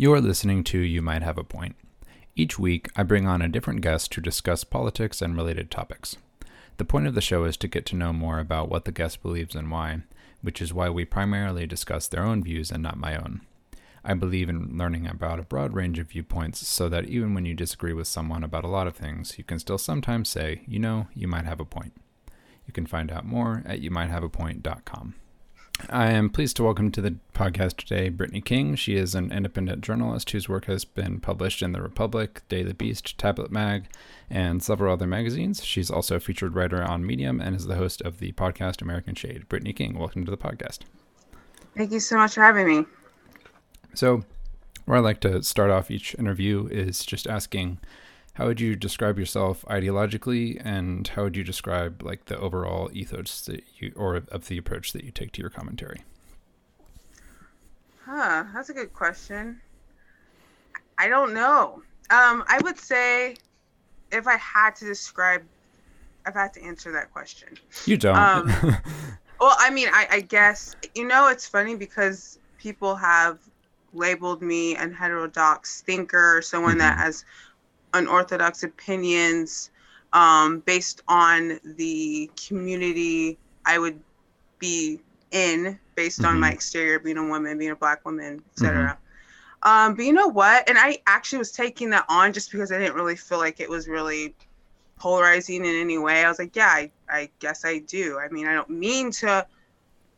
You're listening to You Might Have a Point. Each week, I bring on a different guest to discuss politics and related topics. The point of the show is to get to know more about what the guest believes and why, which is why we primarily discuss their own views and not my own. I believe in learning about a broad range of viewpoints so that even when you disagree with someone about a lot of things, you can still sometimes say, you know, you might have a point. You can find out more at youmighthaveapoint.com. I am pleased to welcome to the podcast today Brittany King. She is an independent journalist whose work has been published in The Republic, Daily Beast, Tablet Mag, and several other magazines. She's also a featured writer on Medium and is the host of the podcast American Shade. Brittany King, welcome to the podcast. Thank you so much for having me. So, where I like to start off each interview is just asking how would you describe yourself ideologically and how would you describe like the overall ethos that you or of the approach that you take to your commentary? Huh that's a good question. I don't know. Um i would say if i had to describe if i had to answer that question. You don't. Um, well i mean I, I guess you know it's funny because people have labeled me an heterodox thinker someone mm-hmm. that has unorthodox opinions um, based on the community I would be in, based mm-hmm. on my exterior, being a woman, being a black woman, etc. Mm-hmm. Um, but you know what? And I actually was taking that on just because I didn't really feel like it was really polarizing in any way. I was like, yeah, I, I guess I do. I mean, I don't mean to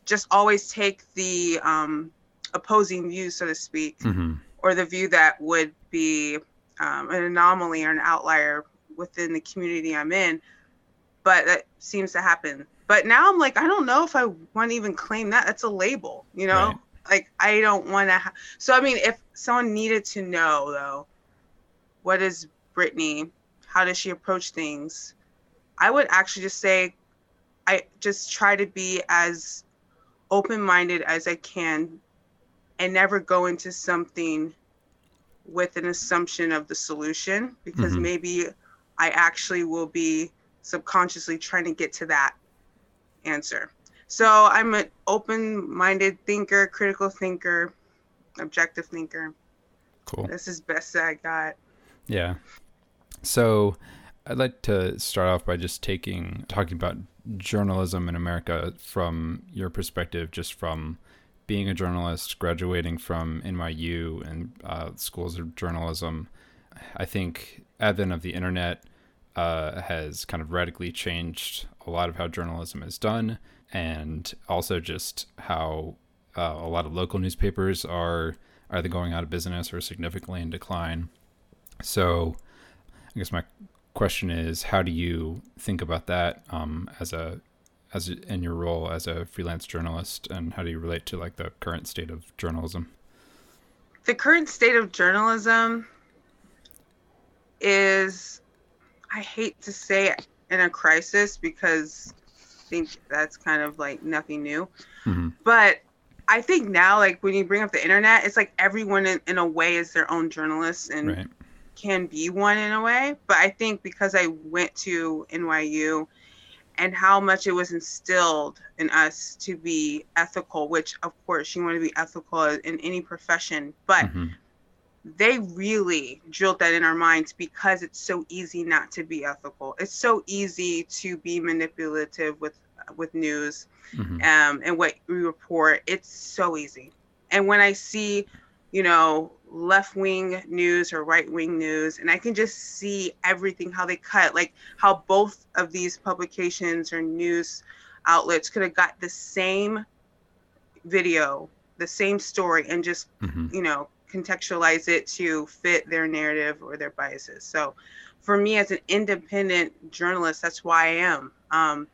just always take the um, opposing view, so to speak, mm-hmm. or the view that would be um, an anomaly or an outlier within the community I'm in, but that seems to happen. But now I'm like, I don't know if I want to even claim that. That's a label, you know? Right. Like, I don't want to. Ha- so, I mean, if someone needed to know, though, what is Brittany? How does she approach things? I would actually just say, I just try to be as open minded as I can and never go into something with an assumption of the solution because mm-hmm. maybe I actually will be subconsciously trying to get to that answer. So I'm an open minded thinker, critical thinker, objective thinker. Cool. This is best that I got. Yeah. So I'd like to start off by just taking talking about journalism in America from your perspective, just from being a journalist, graduating from NYU and uh, schools of journalism, I think advent of the internet uh, has kind of radically changed a lot of how journalism is done, and also just how uh, a lot of local newspapers are either going out of business or significantly in decline. So, I guess my question is, how do you think about that um, as a as in your role as a freelance journalist and how do you relate to like the current state of journalism the current state of journalism is i hate to say in a crisis because i think that's kind of like nothing new mm-hmm. but i think now like when you bring up the internet it's like everyone in, in a way is their own journalist and right. can be one in a way but i think because i went to nyu and how much it was instilled in us to be ethical, which of course you want to be ethical in any profession, but mm-hmm. they really drilled that in our minds because it's so easy not to be ethical. It's so easy to be manipulative with with news mm-hmm. um, and what we report. It's so easy. And when I see, you know, left wing news or right wing news, and I can just see everything how they cut, like how both of these publications or news outlets could have got the same video, the same story, and just mm-hmm. you know contextualize it to fit their narrative or their biases. So, for me as an independent journalist, that's why I am. Um,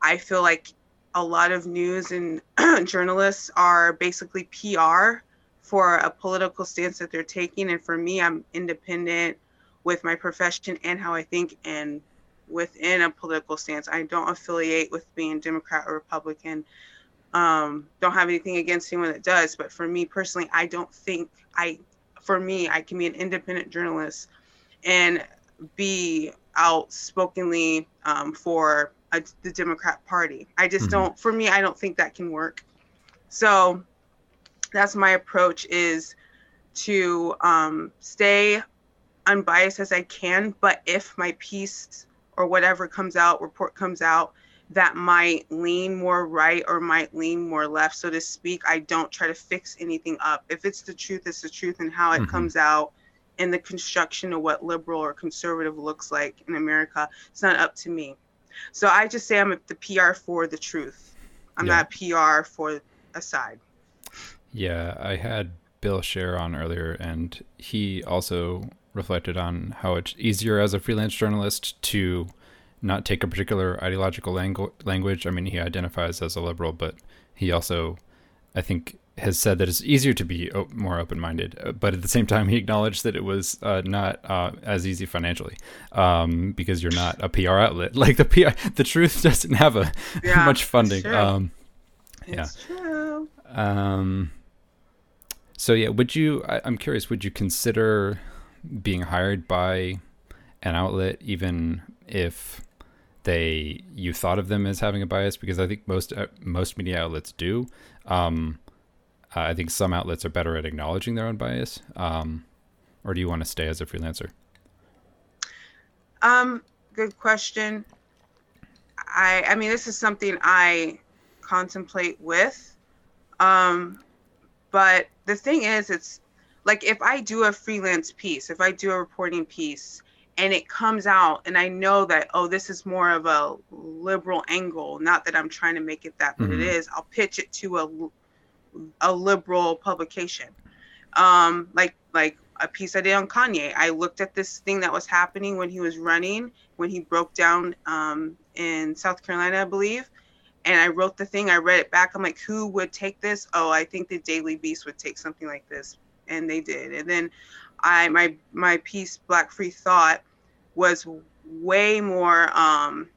I feel like a lot of news and journalists are basically PR for a political stance that they're taking. And for me, I'm independent with my profession and how I think and within a political stance. I don't affiliate with being Democrat or Republican. Um, don't have anything against anyone that does, but for me personally, I don't think I, for me, I can be an independent journalist and be outspokenly um, for a, the Democrat Party. I just mm-hmm. don't. For me, I don't think that can work. So that's my approach is to um, stay unbiased as I can. But if my piece or whatever comes out, report comes out that might lean more right or might lean more left, so to speak, I don't try to fix anything up. If it's the truth, it's the truth, and how it mm-hmm. comes out in the construction of what liberal or conservative looks like in America, it's not up to me. So I just say I'm the PR for the truth. I'm yeah. not PR for a side. Yeah, I had Bill Scher on earlier, and he also reflected on how it's easier as a freelance journalist to not take a particular ideological langu- language. I mean, he identifies as a liberal, but he also, I think, has said that it's easier to be o- more open-minded. Uh, but at the same time, he acknowledged that it was uh, not uh, as easy financially um, because you're not a PR outlet. Like the PR, the truth doesn't have a yeah, much funding. Um, yeah. Um, so yeah, would you? I, I'm curious. Would you consider being hired by an outlet, even if they you thought of them as having a bias? Because I think most uh, most media outlets do. Um, I think some outlets are better at acknowledging their own bias. Um, or do you want to stay as a freelancer? Um, good question. I I mean, this is something I contemplate with. Um, but the thing is, it's like if I do a freelance piece, if I do a reporting piece and it comes out and I know that, oh, this is more of a liberal angle, not that I'm trying to make it that, but mm-hmm. it is, I'll pitch it to a, a liberal publication. Um, like, like a piece I did on Kanye. I looked at this thing that was happening when he was running, when he broke down um, in South Carolina, I believe. And I wrote the thing, I read it back. I'm like, who would take this? Oh, I think the Daily Beast would take something like this and they did. And then I my my piece Black Free Thought was way more um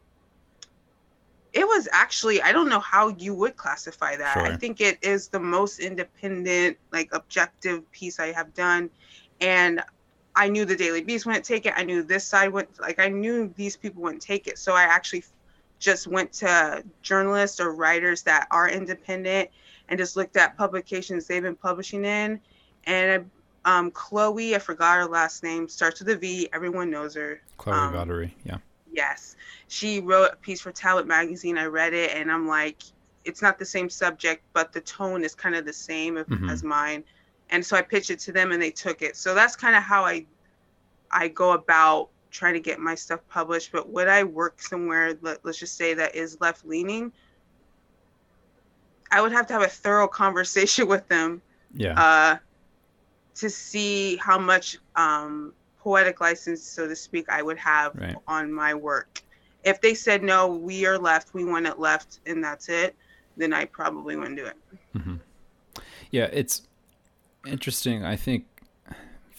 it was actually I don't know how you would classify that. Sure. I think it is the most independent, like objective piece I have done. And I knew the Daily Beast wouldn't take it. I knew this side went like I knew these people wouldn't take it. So I actually just went to journalists or writers that are independent and just looked at publications they've been publishing in and um, Chloe, I forgot her last name, starts with a V. Everyone knows her. Chloe um, yeah. Yes, she wrote a piece for Tablet Magazine. I read it, and I'm like, it's not the same subject, but the tone is kind of the same mm-hmm. as mine. And so I pitched it to them, and they took it. So that's kind of how I, I go about trying to get my stuff published. But would I work somewhere? Let, let's just say that is left leaning. I would have to have a thorough conversation with them. Yeah. Uh, to see how much um, poetic license, so to speak, I would have right. on my work. If they said no, we are left, we want it left, and that's it, then I probably wouldn't do it. Mm-hmm. Yeah, it's interesting. I think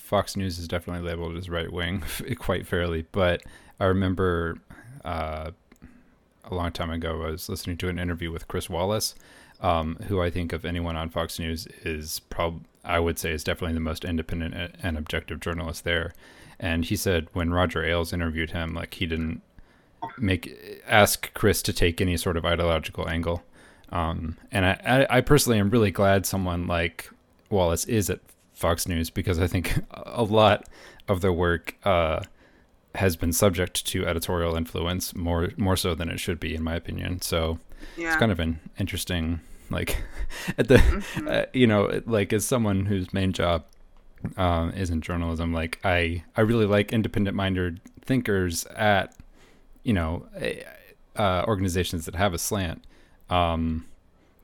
Fox News is definitely labeled as right wing quite fairly, but I remember uh, a long time ago I was listening to an interview with Chris Wallace, um, who I think of anyone on Fox News is probably I would say is definitely the most independent and objective journalist there. And he said when Roger Ailes interviewed him, like he didn't make ask Chris to take any sort of ideological angle. Um, and I, I, I personally am really glad someone like Wallace is at Fox News because I think a lot of their work uh, has been subject to editorial influence more more so than it should be, in my opinion. So yeah. it's kind of an interesting like at the mm-hmm. uh, you know like as someone whose main job um, isn't journalism like i i really like independent minded thinkers at you know uh, organizations that have a slant um,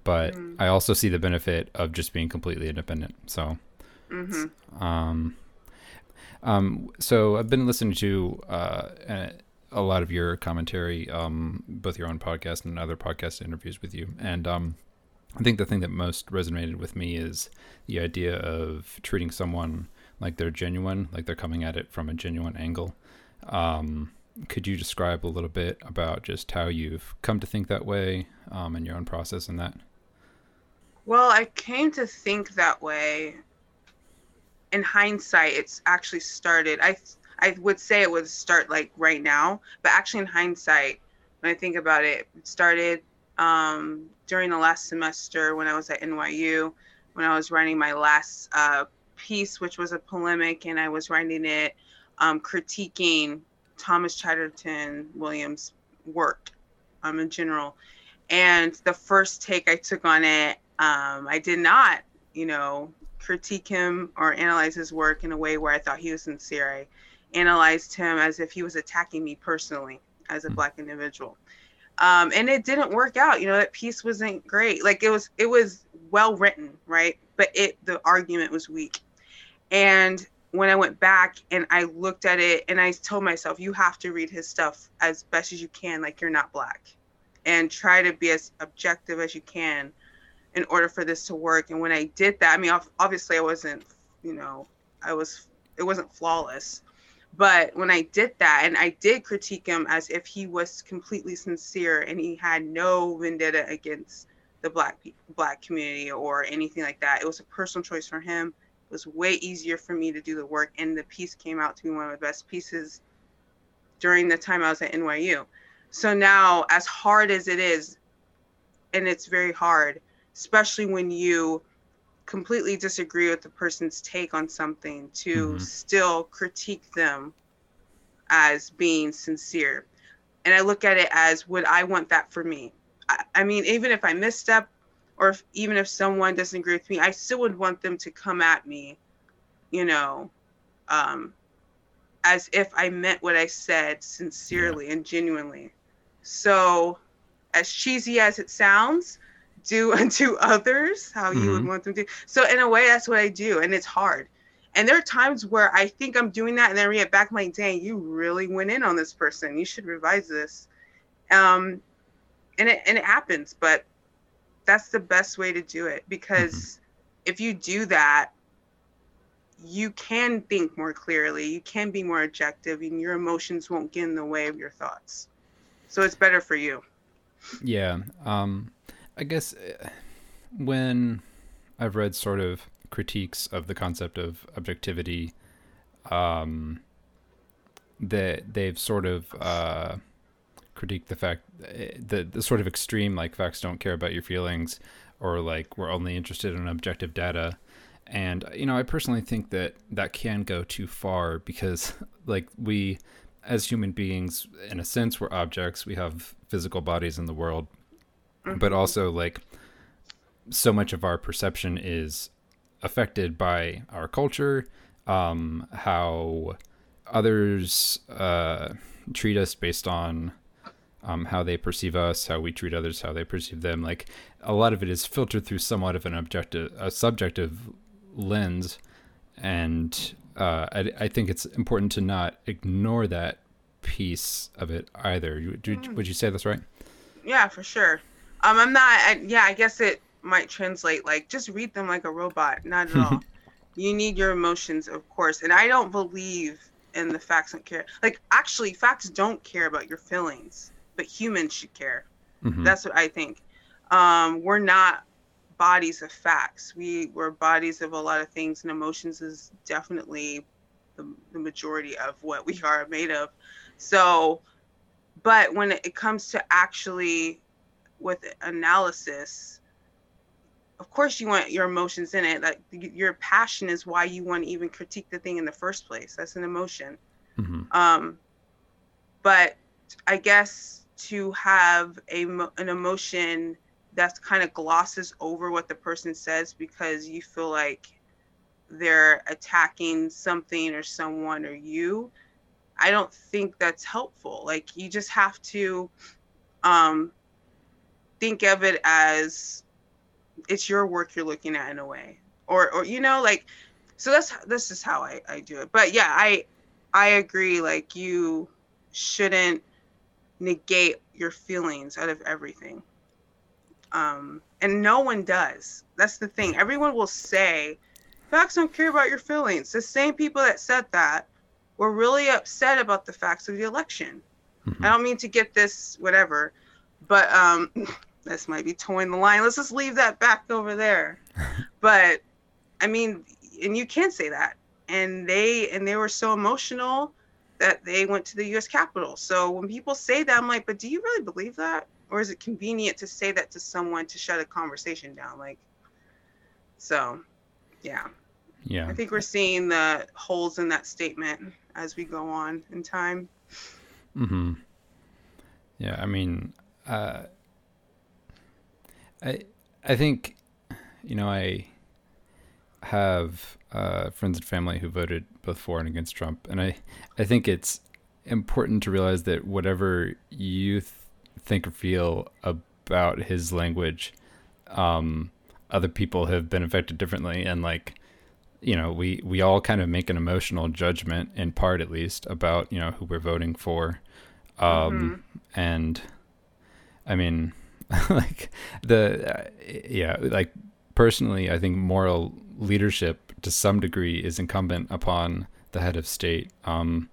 but mm-hmm. i also see the benefit of just being completely independent so mm-hmm. um, um, so i've been listening to uh, a lot of your commentary um, both your own podcast and other podcast interviews with you and um, I think the thing that most resonated with me is the idea of treating someone like they're genuine, like they're coming at it from a genuine angle. Um, could you describe a little bit about just how you've come to think that way um, and your own process in that? Well, I came to think that way. In hindsight, it's actually started. I I would say it would start like right now, but actually in hindsight, when I think about it, it started um, during the last semester when I was at NYU, when I was writing my last uh, piece which was a polemic, and I was writing it, um, critiquing Thomas Chatterton Williams' work, um, in general. And the first take I took on it, um, I did not, you know, critique him or analyze his work in a way where I thought he was sincere. I analyzed him as if he was attacking me personally as a mm-hmm. black individual. Um, and it didn't work out. You know, that piece wasn't great. Like it was, it was well written, right? But it, the argument was weak. And when I went back and I looked at it and I told myself, you have to read his stuff as best as you can, like you're not black, and try to be as objective as you can in order for this to work. And when I did that, I mean, obviously I wasn't, you know, I was, it wasn't flawless. But when I did that, and I did critique him as if he was completely sincere and he had no vendetta against the black black community or anything like that. It was a personal choice for him. It was way easier for me to do the work, and the piece came out to be one of the best pieces during the time I was at NYU. So now, as hard as it is, and it's very hard, especially when you completely disagree with the person's take on something to mm-hmm. still critique them as being sincere and i look at it as would i want that for me i, I mean even if i misstep or if, even if someone doesn't agree with me i still would want them to come at me you know um, as if i meant what i said sincerely yeah. and genuinely so as cheesy as it sounds do unto others how you mm-hmm. would want them to. So in a way, that's what I do, and it's hard. And there are times where I think I'm doing that, and then I read back, I'm like, "Dang, you really went in on this person. You should revise this." Um, and it and it happens, but that's the best way to do it because mm-hmm. if you do that, you can think more clearly. You can be more objective, and your emotions won't get in the way of your thoughts. So it's better for you. Yeah. Um, I guess uh, when I've read sort of critiques of the concept of objectivity, um, that they've sort of uh, critiqued the fact uh, the the sort of extreme like facts don't care about your feelings, or like we're only interested in objective data. And you know, I personally think that that can go too far because like we as human beings in a sense we're objects we have physical bodies in the world mm-hmm. but also like so much of our perception is affected by our culture, um, how others uh, treat us based on um, how they perceive us, how we treat others, how they perceive them. Like a lot of it is filtered through somewhat of an objective, a subjective lens, and uh, I, I, think it's important to not ignore that piece of it either. Would you, mm. would you say that's right? Yeah, for sure. Um, I'm not. I, yeah, I guess it might translate like just read them like a robot. Not at all. you need your emotions, of course. And I don't believe in the facts don't care. Like actually, facts don't care about your feelings, but humans should care. Mm-hmm. That's what I think. Um, we're not bodies of facts. We we're bodies of a lot of things, and emotions is definitely the, the majority of what we are made of. So, but when it comes to actually with analysis of course you want your emotions in it. Like your passion is why you want to even critique the thing in the first place. That's an emotion. Mm-hmm. um but i guess to have a an emotion that kind of glosses over what the person says because you feel like they're attacking something or someone or you i don't think that's helpful. Like you just have to um think of it as it's your work you're looking at in a way. Or or you know like so that's this is how I, I do it. But yeah i i agree like you shouldn't negate your feelings out of everything. Um and no one does. That's the thing. Everyone will say facts don't care about your feelings. The same people that said that were really upset about the facts of the election. Mm-hmm. i don't mean to get this whatever but um this might be toeing the line. Let's just leave that back over there. but I mean, and you can say that. And they and they were so emotional that they went to the U.S. Capitol. So when people say that, I'm like, but do you really believe that, or is it convenient to say that to someone to shut a conversation down? Like, so, yeah. Yeah. I think we're seeing the holes in that statement as we go on in time. Hmm. Yeah. I mean, uh, I I think, you know, I have uh, friends and family who voted both for and against Trump, and I I think it's important to realize that whatever you th- think or feel about his language, um, other people have been affected differently, and like you know we we all kind of make an emotional judgment in part at least about you know who we're voting for um mm-hmm. and i mean like the uh, yeah like personally i think moral leadership to some degree is incumbent upon the head of state um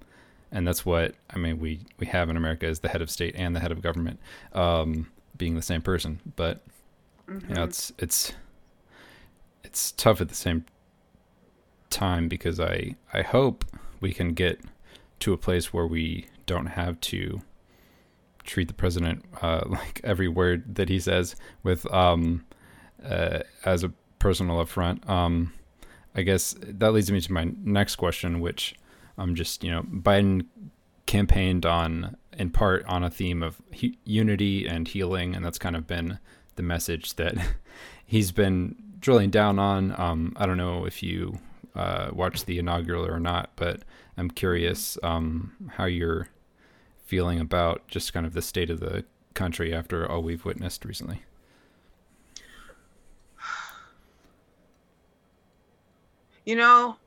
and that's what i mean we we have in america is the head of state and the head of government um being the same person but mm-hmm. you know it's it's it's tough at the same time because I I hope we can get to a place where we don't have to treat the president uh, like every word that he says with um uh, as a personal affront. Um, I guess that leads me to my next question, which I'm just you know Biden campaigned on in part on a theme of he- unity and healing, and that's kind of been the message that he's been drilling down on. Um, I don't know if you uh, watched the inaugural or not, but I'm curious um, how you're feeling about just kind of the state of the country after all we've witnessed recently. You know,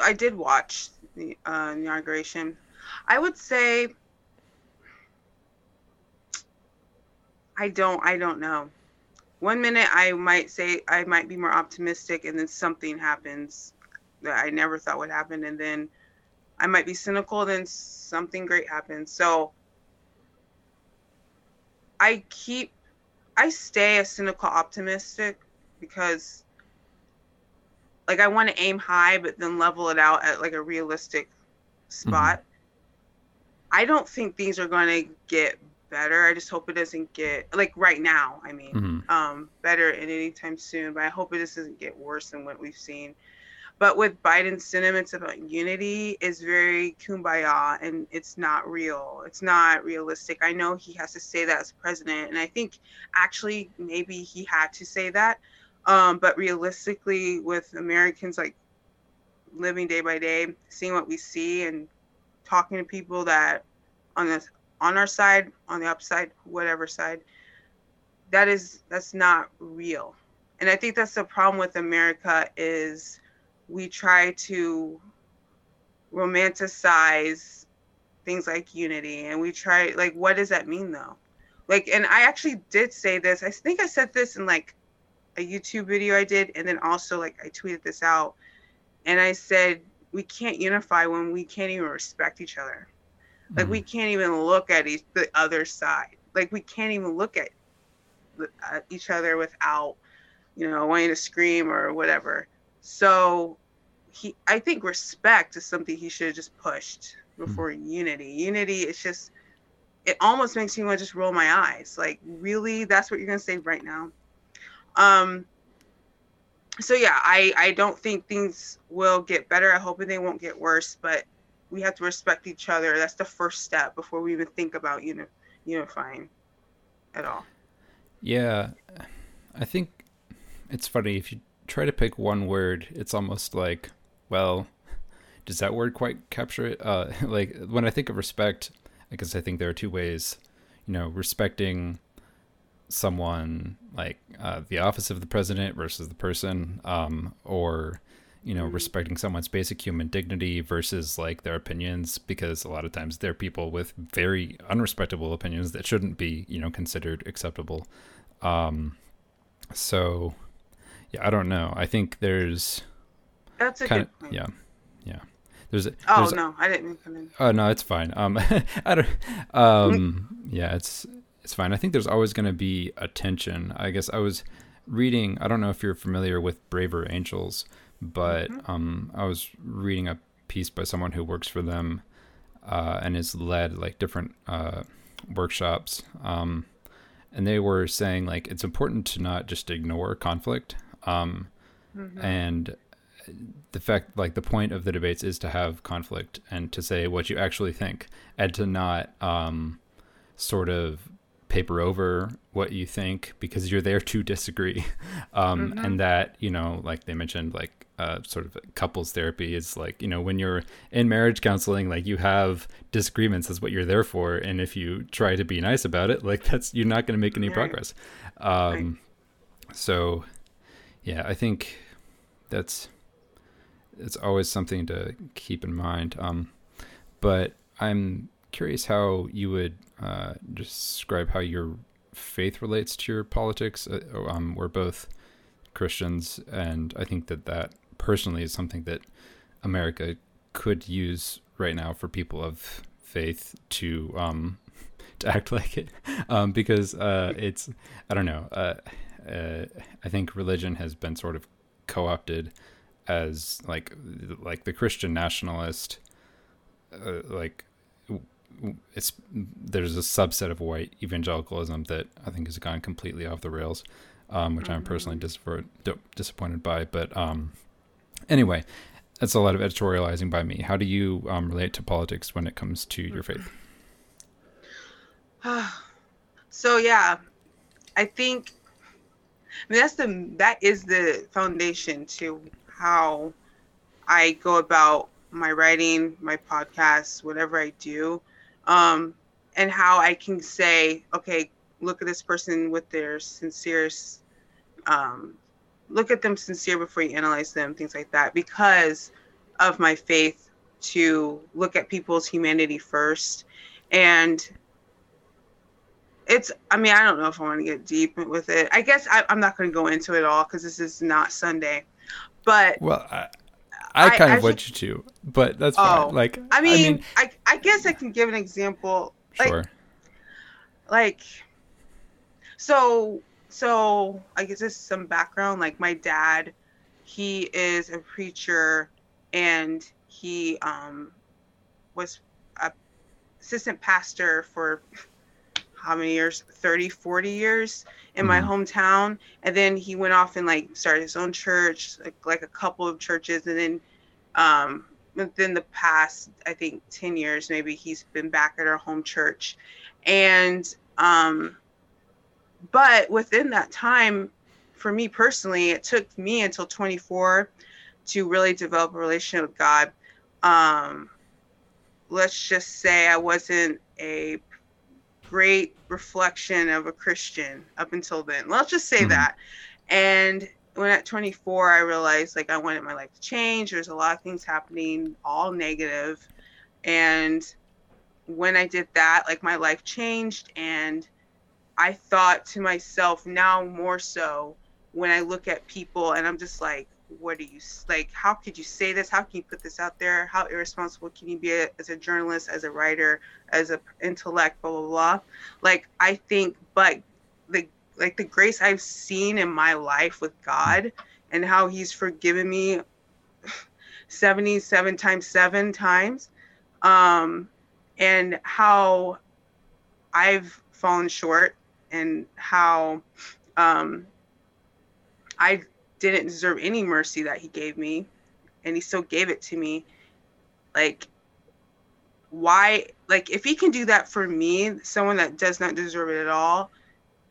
I did watch the uh, inauguration. I would say I don't I don't know one minute I might say I might be more optimistic, and then something happens that I never thought would happen, and then I might be cynical, then something great happens. So I keep, I stay a cynical optimistic because, like, I want to aim high, but then level it out at like a realistic spot. Mm-hmm. I don't think things are going to get better. I just hope it doesn't get like right now. I mean, mm-hmm. um, better in any time soon. But I hope it just doesn't get worse than what we've seen. But with Biden's sentiments about unity is very kumbaya, and it's not real. It's not realistic. I know he has to say that as president, and I think actually maybe he had to say that. Um, but realistically, with Americans like living day by day, seeing what we see, and talking to people that on the on our side, on the upside, whatever side, that is that's not real. And I think that's the problem with America is we try to romanticize things like unity and we try like what does that mean though? Like and I actually did say this. I think I said this in like a YouTube video I did and then also like I tweeted this out and I said we can't unify when we can't even respect each other. Like we mm. can't even look at each, the other side. Like we can't even look at, at each other without, you know, wanting to scream or whatever. So he, I think respect is something he should have just pushed before mm. unity. Unity is just, it almost makes me want to just roll my eyes. Like really, that's what you're gonna say right now. Um. So yeah, I I don't think things will get better. I hope they won't get worse, but we have to respect each other. That's the first step before we even think about uni- unifying at all. Yeah, I think it's funny if you try to pick one word, it's almost like, well, does that word quite capture it? Uh, like when I think of respect, I guess I think there are two ways. You know, respecting someone like uh, the office of the president versus the person, um, or you know, respecting someone's basic human dignity versus like their opinions, because a lot of times they're people with very unrespectable opinions that shouldn't be, you know, considered acceptable. Um, so, yeah, I don't know. I think there's. That's a kind good point. Yeah, yeah. There's. A, oh there's no, I didn't mean come in. Oh no, it's fine. Um, I don't. Um, yeah, it's it's fine. I think there's always going to be a tension. I guess I was reading. I don't know if you're familiar with Braver Angels but mm-hmm. um, I was reading a piece by someone who works for them uh, and has led like different uh, workshops. Um, and they were saying like it's important to not just ignore conflict, um, mm-hmm. and the fact like the point of the debates is to have conflict and to say what you actually think and to not um, sort of paper over what you think because you're there to disagree um, mm-hmm. and that you know like they mentioned like uh, sort of couples therapy is like you know when you're in marriage counseling like you have disagreements that's what you're there for and if you try to be nice about it like that's you're not going to make any right. progress um, right. so yeah i think that's it's always something to keep in mind. Um, but I'm curious how you would uh, describe how your faith relates to your politics. Uh, um, we're both Christians, and I think that that personally is something that America could use right now for people of faith to um, to act like it, um, because uh, it's I don't know. Uh, uh, I think religion has been sort of co-opted as like like the Christian nationalist, uh, like it's there's a subset of white evangelicalism that I think has gone completely off the rails, um, which mm-hmm. I'm personally mm-hmm. dis- disappointed by. But um, anyway, that's a lot of editorializing by me. How do you um, relate to politics when it comes to your faith? so yeah, I think I mean, that's the that is the foundation to how I go about my writing, my podcasts, whatever I do, um, and how I can say, okay, look at this person with their sincerest, um, look at them sincere before you analyze them, things like that, because of my faith to look at people's humanity first. And it's, I mean, I don't know if I want to get deep with it. I guess I, I'm not going to go into it all because this is not Sunday. But well, I, I kind I, of want you to, but that's oh, fine. Like, I mean, I mean, I, I guess I can give an example. Like, sure. Like, so so I guess this some background. Like my dad, he is a preacher, and he um was a assistant pastor for how many years? 30 40 years in mm-hmm. my hometown. And then he went off and like started his own church like, like a couple of churches. And then um within the past i think 10 years maybe he's been back at our home church. And um but within that time for me personally it took me until 24 to really develop a relationship with god. Um let's just say i wasn't a great reflection of a Christian up until then. Let's just say mm-hmm. that. And when at 24, I realized like I wanted my life to change. There's a lot of things happening, all negative. And when I did that, like my life changed. And I thought to myself, now more so, when I look at people and I'm just like, what are you like how could you say this? How can you put this out there? How irresponsible can you be as a journalist as a writer as a intellect blah blah blah. Like i think but the like the grace i've seen in my life with god and how he's forgiven me 77 times 7 times um and how i've fallen short and how um I didn't deserve any mercy that he gave me and he still gave it to me. Like why like if he can do that for me someone that does not deserve it at all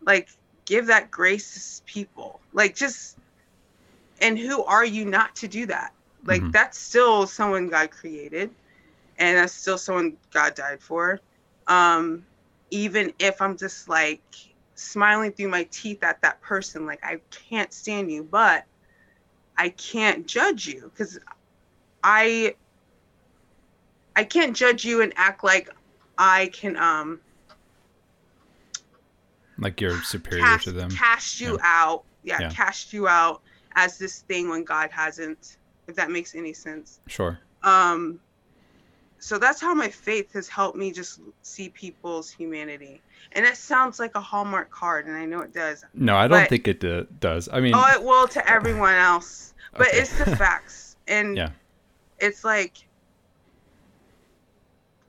like give that grace to people. Like just and who are you not to do that? Like mm-hmm. that's still someone god created and that's still someone god died for. Um even if i'm just like smiling through my teeth at that person like i can't stand you but i can't judge you. Because i i can't judge you and act like i can um like you're superior cast, to them. cast you yeah. out. Yeah, yeah. cast you out as this thing when god hasn't if that makes any sense. Sure. Um so that's how my faith has helped me just see people's humanity and it sounds like a Hallmark card, and I know it does. No, I don't think it uh, does. I mean, oh, it will to everyone else, but okay. it's the facts, and yeah, it's like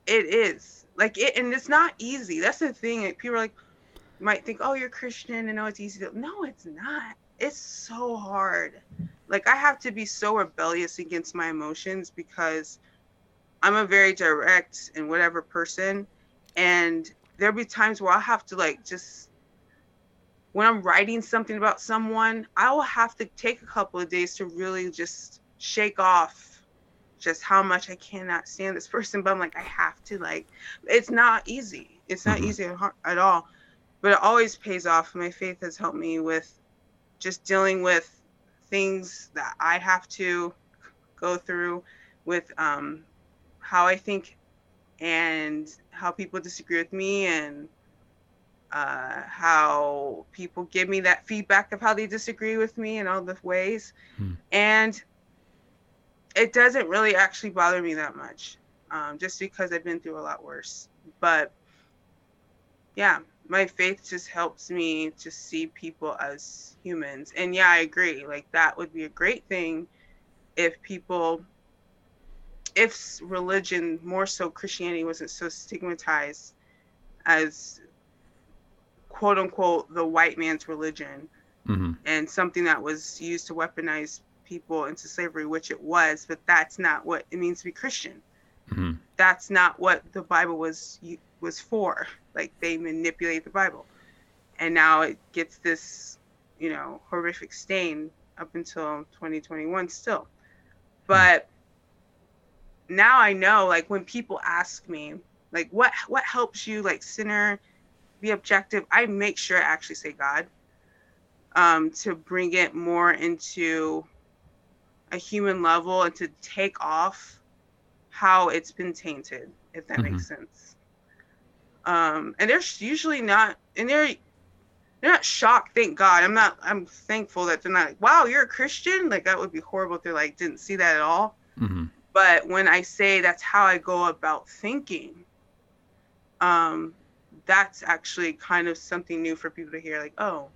it is like it, and it's not easy. That's the thing. Like, people are like might think, oh, you're Christian, and oh, it's easy. To... No, it's not. It's so hard. like I have to be so rebellious against my emotions because I'm a very direct and whatever person and there'll be times where I'll have to like just when I'm writing something about someone, I will have to take a couple of days to really just shake off just how much I cannot stand this person. But I'm like, I have to like, it's not easy. It's not mm-hmm. easy at all, but it always pays off. My faith has helped me with just dealing with things that I have to go through with um, how I think and how people disagree with me and uh, how people give me that feedback of how they disagree with me in all the ways. Hmm. And it doesn't really actually bother me that much um, just because I've been through a lot worse. But yeah, my faith just helps me to see people as humans. And yeah, I agree. Like that would be a great thing if people if religion, more so Christianity, wasn't so stigmatized as quote unquote the white man's religion mm-hmm. and something that was used to weaponize people into slavery, which it was, but that's not what it means to be Christian. Mm-hmm. That's not what the Bible was was for. Like they manipulate the Bible, and now it gets this, you know, horrific stain up until 2021 still. But now I know like when people ask me like what what helps you like sinner be objective, I make sure I actually say God um, to bring it more into a human level and to take off how it's been tainted, if that mm-hmm. makes sense. Um, and they're usually not, and they're they're not shocked. Thank God. I'm not. I'm thankful that they're not like, "Wow, you're a Christian." Like that would be horrible if they're like didn't see that at all. Mm-hmm. But when I say that's how I go about thinking, um, that's actually kind of something new for people to hear. Like, oh,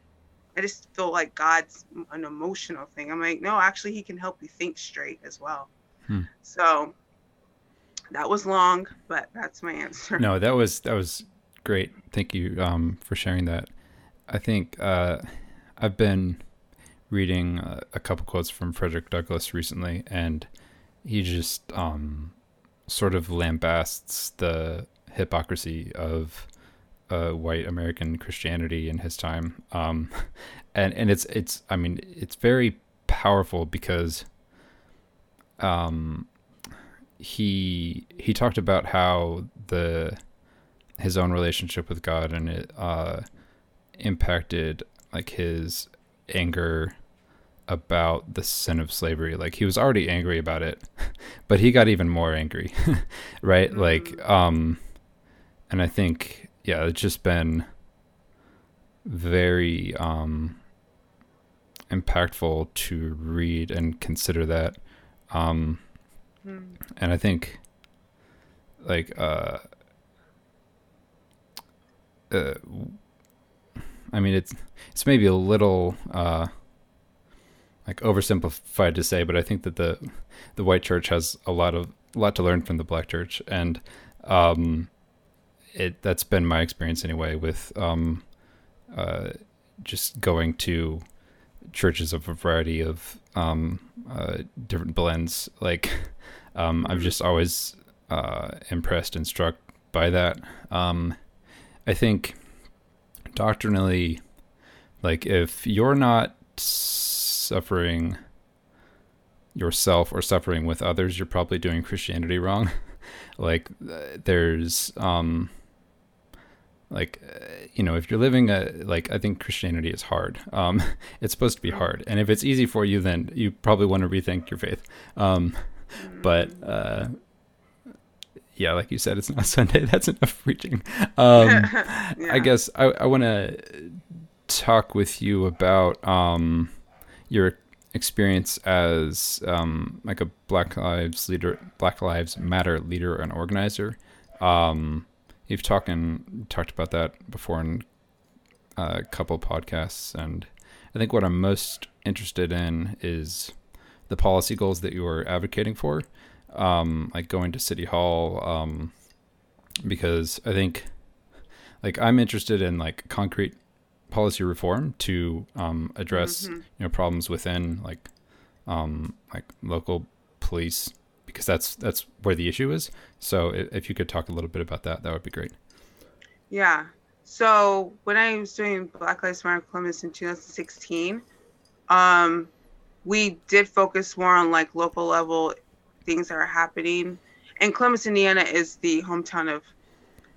I just feel like God's an emotional thing. I'm like, no, actually, He can help you think straight as well. Hmm. So that was long, but that's my answer. No, that was that was great. Thank you um, for sharing that. I think uh, I've been reading a, a couple quotes from Frederick Douglass recently, and he just um, sort of lambasts the hypocrisy of uh, white American Christianity in his time, um, and and it's it's I mean it's very powerful because um, he he talked about how the his own relationship with God and it uh, impacted like his anger about the sin of slavery. Like he was already angry about it, but he got even more angry, right? Mm-hmm. Like, um, and I think, yeah, it's just been very, um, impactful to read and consider that. Um, mm. and I think, like, uh, uh, I mean, it's, it's maybe a little, uh, like oversimplified to say, but I think that the the white church has a lot of a lot to learn from the black church, and um, it that's been my experience anyway with um, uh, just going to churches of a variety of um, uh, different blends. Like um, I'm just always uh, impressed and struck by that. Um, I think doctrinally, like if you're not suffering yourself or suffering with others, you're probably doing Christianity wrong. like there's um like you know if you're living a like i think christianity is hard. Um it's supposed to be hard. And if it's easy for you then you probably want to rethink your faith. Um but uh yeah like you said it's not sunday. That's enough preaching. Um yeah. i guess i, I want to talk with you about um your experience as um, like a Black Lives leader, Black Lives Matter leader and organizer. Um, you've talked talked about that before in a couple podcasts, and I think what I'm most interested in is the policy goals that you are advocating for, um, like going to City Hall, um, because I think like I'm interested in like concrete policy reform to um, address mm-hmm. you know problems within like um, like local police because that's that's where the issue is. So if, if you could talk a little bit about that, that would be great. Yeah. So when I was doing Black Lives Matter Columbus in 2016, um, we did focus more on like local level things that are happening. And Columbus, Indiana is the hometown of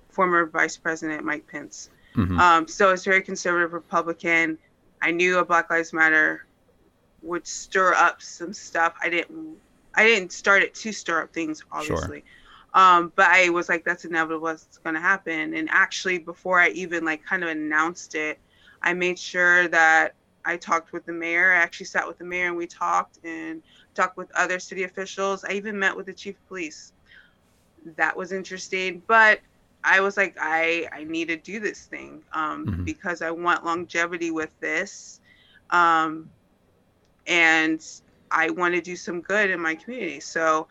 former Vice President Mike Pence. Mm-hmm. Um, so it's very conservative Republican. I knew a Black Lives Matter would stir up some stuff. I didn't I didn't start it to stir up things, obviously. Sure. Um, but I was like, that's inevitable. What's going to happen? And actually, before I even like kind of announced it, I made sure that I talked with the mayor. I actually sat with the mayor and we talked and talked with other city officials. I even met with the chief of police. That was interesting. But I was like, I, I need to do this thing um, mm-hmm. because I want longevity with this. Um, and I want to do some good in my community. So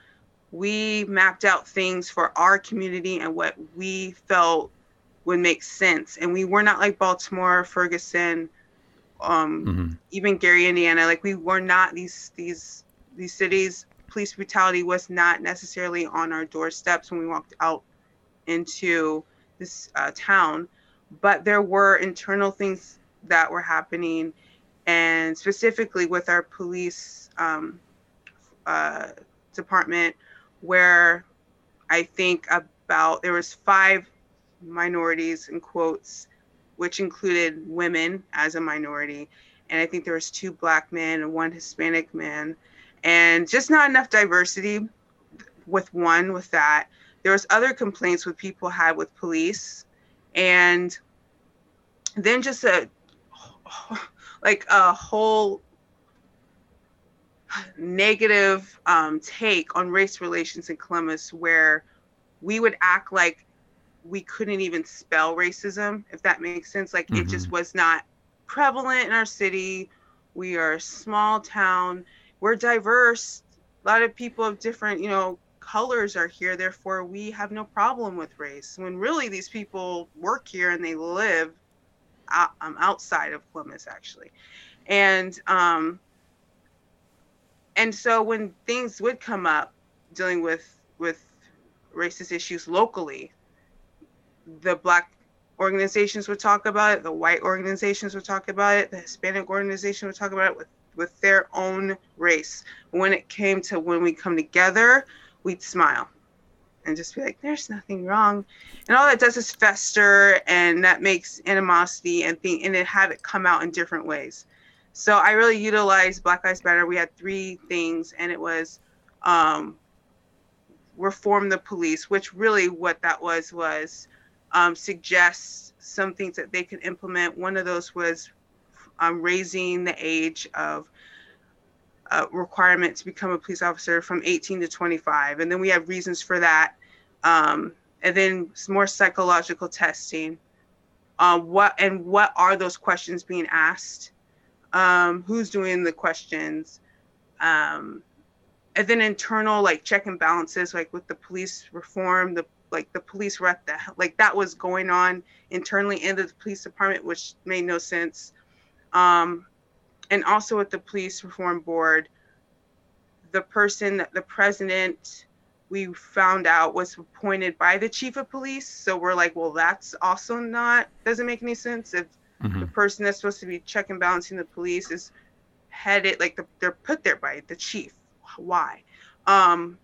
we mapped out things for our community and what we felt would make sense. And we were not like Baltimore, Ferguson, um, mm-hmm. even Gary, Indiana. Like we were not these these these cities. Police brutality was not necessarily on our doorsteps when we walked out into this uh, town, but there were internal things that were happening, and specifically with our police um, uh, department, where I think about there was five minorities in quotes which included women as a minority. And I think there was two black men and one Hispanic man, and just not enough diversity with one with that. There was other complaints with people had with police, and then just a like a whole negative um, take on race relations in Columbus, where we would act like we couldn't even spell racism, if that makes sense. Like mm-hmm. it just mm-hmm. was not prevalent in our city. We are a small town. We're diverse. A lot of people of different, you know, colors are here. Therefore, we have no problem with race. When really these people work here and they live um, outside of Columbus, actually. And um, and so when things would come up dealing with with racist issues locally, the black organizations would talk about it, the white organizations would talk about it, the Hispanic organization would talk about it with, with their own race. When it came to when we come together, we'd smile and just be like, there's nothing wrong. And all that does is fester and that makes animosity and thing and it have it come out in different ways. So I really utilized Black Lives Matter. We had three things and it was um, reform the police, which really what that was was um, suggests some things that they could implement. One of those was um, raising the age of uh, requirement to become a police officer from 18 to 25. And then we have reasons for that. Um, and then more psychological testing. Uh, what and what are those questions being asked? Um, who's doing the questions? Um, and then internal like check and balances, like with the police reform, the like the police were at the like that was going on internally in the police department, which made no sense. Um, and also at the police reform board, the person that the president we found out was appointed by the chief of police. So we're like, well, that's also not doesn't make any sense if mm-hmm. the person that's supposed to be check and balancing the police is headed like the, they're put there by the chief. Why? Um,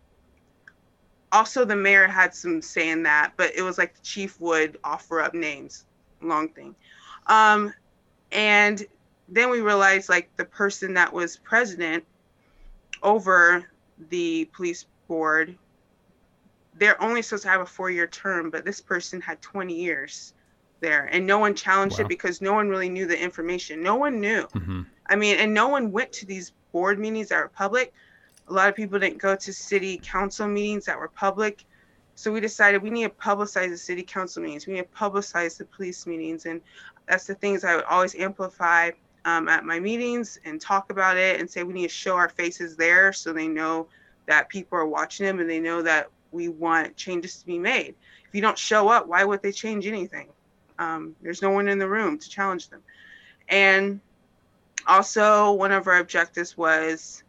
also the mayor had some saying that, but it was like the chief would offer up names, long thing. Um, and then we realized like the person that was president over the police board, they're only supposed to have a four year term, but this person had 20 years there and no one challenged wow. it because no one really knew the information. No one knew. Mm-hmm. I mean, and no one went to these board meetings that were public a lot of people didn't go to city council meetings that were public. So we decided we need to publicize the city council meetings. We need to publicize the police meetings. And that's the things I would always amplify um, at my meetings and talk about it and say we need to show our faces there so they know that people are watching them and they know that we want changes to be made. If you don't show up, why would they change anything? Um, there's no one in the room to challenge them. And also, one of our objectives was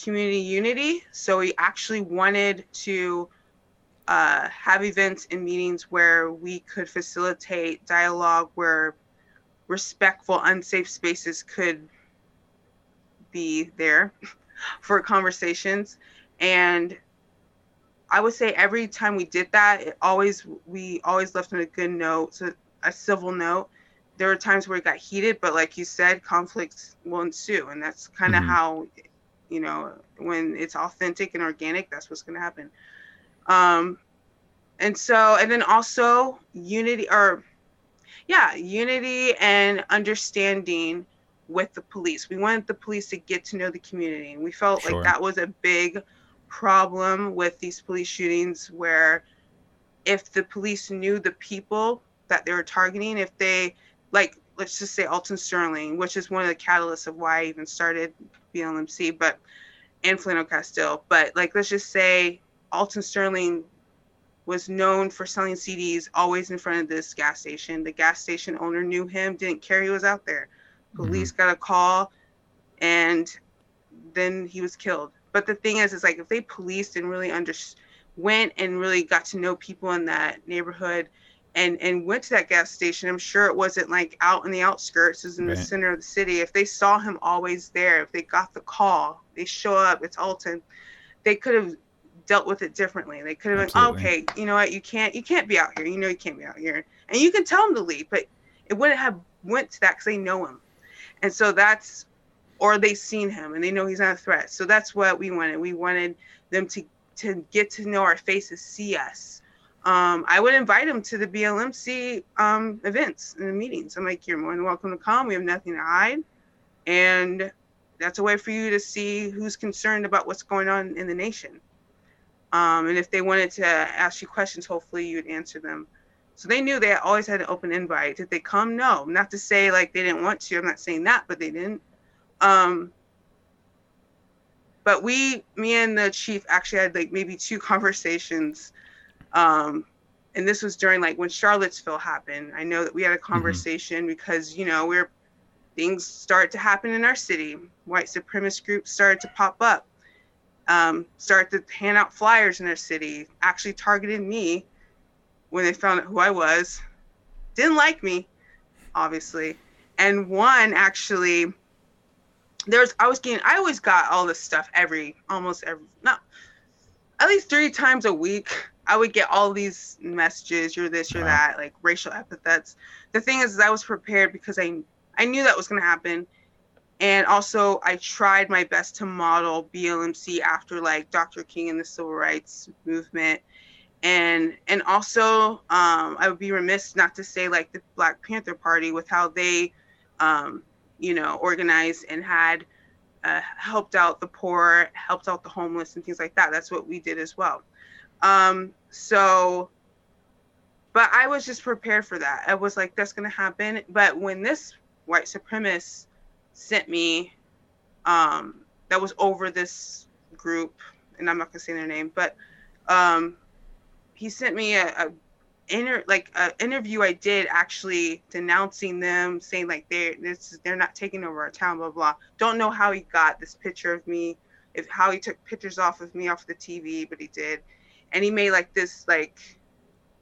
community unity. So we actually wanted to uh, have events and meetings where we could facilitate dialogue, where respectful, unsafe spaces could be there for conversations. And I would say every time we did that, it always we always left on a good note, so a civil note. There were times where it got heated, but like you said, conflicts will ensue, and that's kind of mm-hmm. how, you know, when it's authentic and organic, that's what's going to happen. Um, and so, and then also unity, or yeah, unity and understanding with the police. We wanted the police to get to know the community, and we felt sure. like that was a big problem with these police shootings where if the police knew the people that they were targeting, if they like let's just say Alton Sterling, which is one of the catalysts of why I even started BLMC, but and Philando Castile. But like let's just say Alton Sterling was known for selling CDs always in front of this gas station. The gas station owner knew him, didn't care he was out there. Police mm-hmm. got a call and then he was killed. But the thing is, is like if they policed and really under went and really got to know people in that neighborhood and and went to that gas station, I'm sure it wasn't like out in the outskirts, it was in right. the center of the city. If they saw him always there, if they got the call, they show up, it's Alton, they could have dealt with it differently. They could have been, oh, okay, you know what, you can't you can't be out here. You know you can't be out here. And you can tell them to leave, but it wouldn't have went to that because they know him. And so that's or they've seen him and they know he's not a threat. So that's what we wanted. We wanted them to to get to know our faces, see us. Um, I would invite them to the BLMC um, events and the meetings. I'm like, you're more than welcome to come. We have nothing to hide, and that's a way for you to see who's concerned about what's going on in the nation. Um, and if they wanted to ask you questions, hopefully you'd answer them. So they knew they always had an open invite. Did they come? No. Not to say like they didn't want to. I'm not saying that, but they didn't. Um, but we, me and the chief actually had like maybe two conversations. Um, and this was during like when Charlottesville happened. I know that we had a mm-hmm. conversation mm-hmm. because, you know, we're things start to happen in our city. White supremacist groups started to pop up, um, started to hand out flyers in their city, actually targeted me when they found out who I was. Didn't like me, obviously. And one actually there's I was getting I always got all this stuff every almost every no at least three times a week. I would get all these messages, you're this, you're wow. that, like racial epithets. The thing is, is I was prepared because I I knew that was gonna happen. And also I tried my best to model BLMC after like Dr. King and the civil rights movement. And and also um, I would be remiss not to say like the Black Panther Party with how they um, you know, organized and had uh, helped out the poor, helped out the homeless, and things like that. That's what we did as well. Um, so, but I was just prepared for that. I was like, that's going to happen. But when this white supremacist sent me, um, that was over this group, and I'm not to say their name, but um, he sent me a, a inter like an interview I did actually denouncing them, saying like they're this they're not taking over our town, blah blah. Don't know how he got this picture of me, if how he took pictures off of me off the TV, but he did, and he made like this like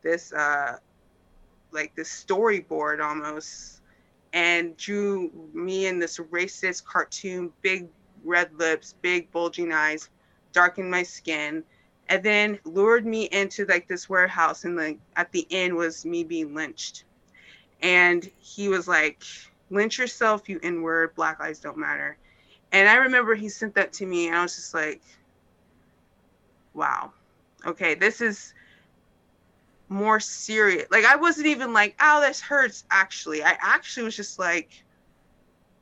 this uh like this storyboard almost, and drew me in this racist cartoon, big red lips, big bulging eyes, darkened my skin and then lured me into like this warehouse and like at the end was me being lynched. And he was like lynch yourself you n-word black lives don't matter. And i remember he sent that to me and i was just like wow. Okay this is more serious like i wasn't even like oh this hurts actually i actually was just like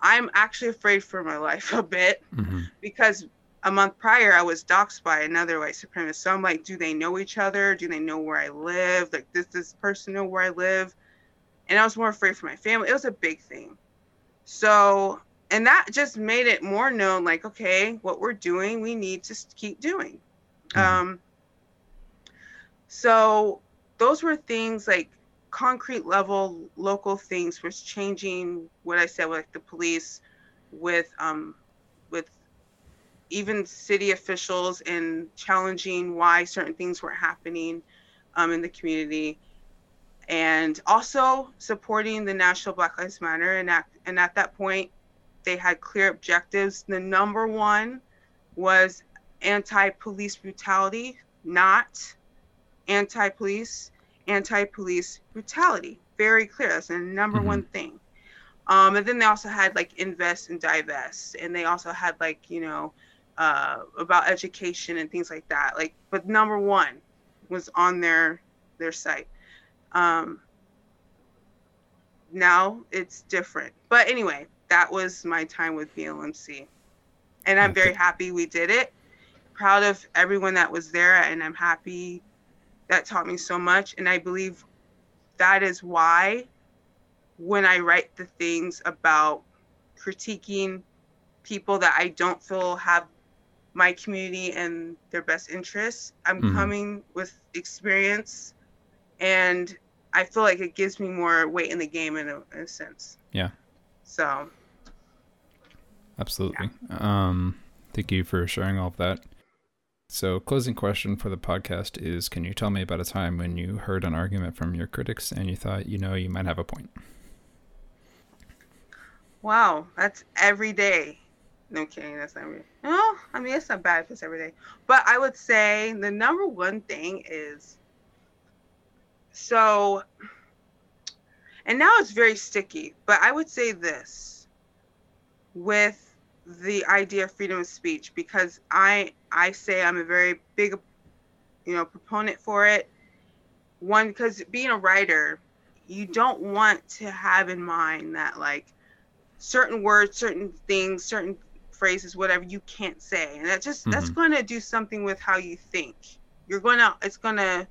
i'm actually afraid for my life a bit mm-hmm. because a month prior, I was doxxed by another white supremacist. So I'm like, do they know each other? Do they know where I live? Like, does this person know where I live? And I was more afraid for my family. It was a big thing. So, and that just made it more known like, okay, what we're doing, we need to keep doing. Mm-hmm. Um, so those were things like concrete level local things was changing what I said with like the police with um with even city officials and challenging why certain things were happening um, in the community. And also supporting the national black lives matter and at, and at that point they had clear objectives. The number one was anti-police brutality not anti-police anti-police brutality. Very clear. That's the number mm-hmm. one thing. Um, and then they also had like invest and divest. And they also had like you know uh, about education and things like that. Like but number one was on their their site. Um, now it's different. But anyway that was my time with blmc and i'm very happy we did it. Proud of everyone that was there and i'm happy that taught me so much and i believe that is why when i write the things about critiquing people that i don't feel have my community and their best interests. I'm mm-hmm. coming with experience, and I feel like it gives me more weight in the game in a, in a sense. Yeah. So. Absolutely. Yeah. Um, thank you for sharing all of that. So, closing question for the podcast is Can you tell me about a time when you heard an argument from your critics and you thought, you know, you might have a point? Wow, that's every day. No kidding, that's not real. No, I mean it's not bad if it's every day. But I would say the number one thing is so and now it's very sticky, but I would say this with the idea of freedom of speech because I I say I'm a very big you know proponent for it. One because being a writer, you don't want to have in mind that like certain words, certain things, certain phrases, whatever you can't say, and that just mm-hmm. that's going to do something with how you think. You're gonna, it's gonna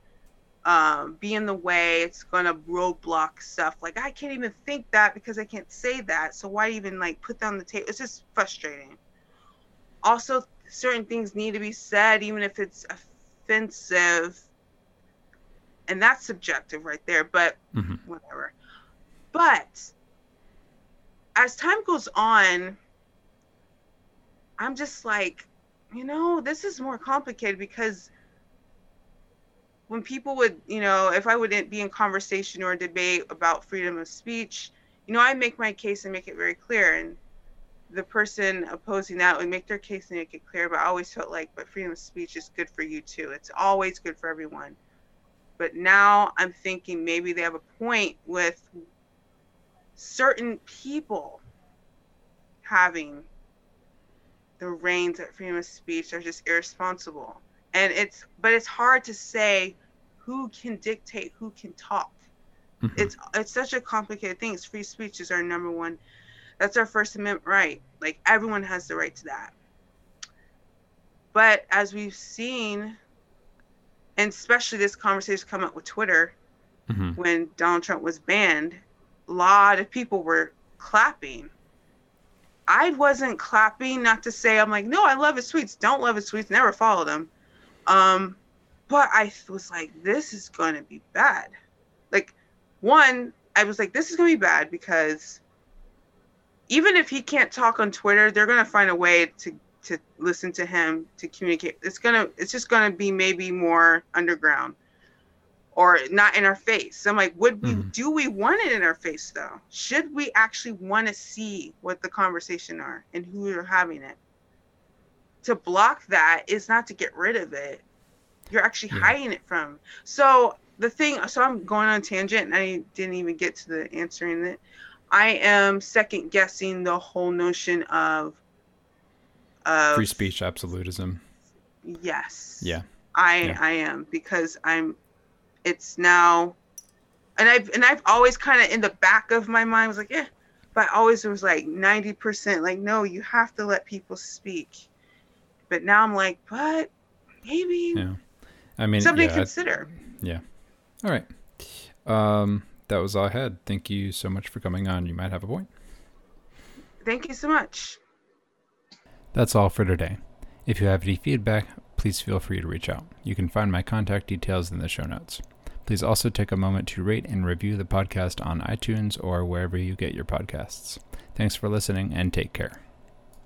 um, be in the way. It's gonna roadblock stuff. Like I can't even think that because I can't say that. So why even like put that on the table? It's just frustrating. Also, certain things need to be said, even if it's offensive, and that's subjective right there. But mm-hmm. whatever. But as time goes on I'm just like, you know, this is more complicated because when people would, you know, if I wouldn't be in conversation or debate about freedom of speech, you know, I make my case and make it very clear. And the person opposing that would make their case and make it clear. But I always felt like, but freedom of speech is good for you too. It's always good for everyone. But now I'm thinking maybe they have a point with certain people having the reins of freedom of speech are just irresponsible. And it's but it's hard to say who can dictate who can talk. Mm-hmm. It's it's such a complicated thing. It's free speech is our number one. That's our First Amendment right. Like everyone has the right to that. But as we've seen, and especially this conversation come up with Twitter, mm-hmm. when Donald Trump was banned, a lot of people were clapping I wasn't clapping, not to say I'm like, no, I love his tweets. Don't love his tweets. Never follow him. Um, but I was like, this is gonna be bad. Like, one, I was like, this is gonna be bad because even if he can't talk on Twitter, they're gonna find a way to to listen to him to communicate. It's gonna, it's just gonna be maybe more underground or not in our face. So I'm like, would we mm-hmm. do we want it in our face though? Should we actually want to see what the conversation are and who are having it? To block that is not to get rid of it. You're actually yeah. hiding it from. So the thing so I'm going on tangent and I didn't even get to the answering it. I am second guessing the whole notion of, of free speech absolutism. Yes. Yeah. I yeah. I am because I'm it's now and I've and I've always kind of in the back of my mind was like, yeah, but I always was like 90% like, no, you have to let people speak. But now I'm like, but maybe yeah. I mean something yeah, to consider. I, yeah. All right. Um that was all I had. Thank you so much for coming on. You might have a point. Thank you so much. That's all for today. If you have any feedback, please feel free to reach out. You can find my contact details in the show notes. Please also take a moment to rate and review the podcast on iTunes or wherever you get your podcasts. Thanks for listening and take care.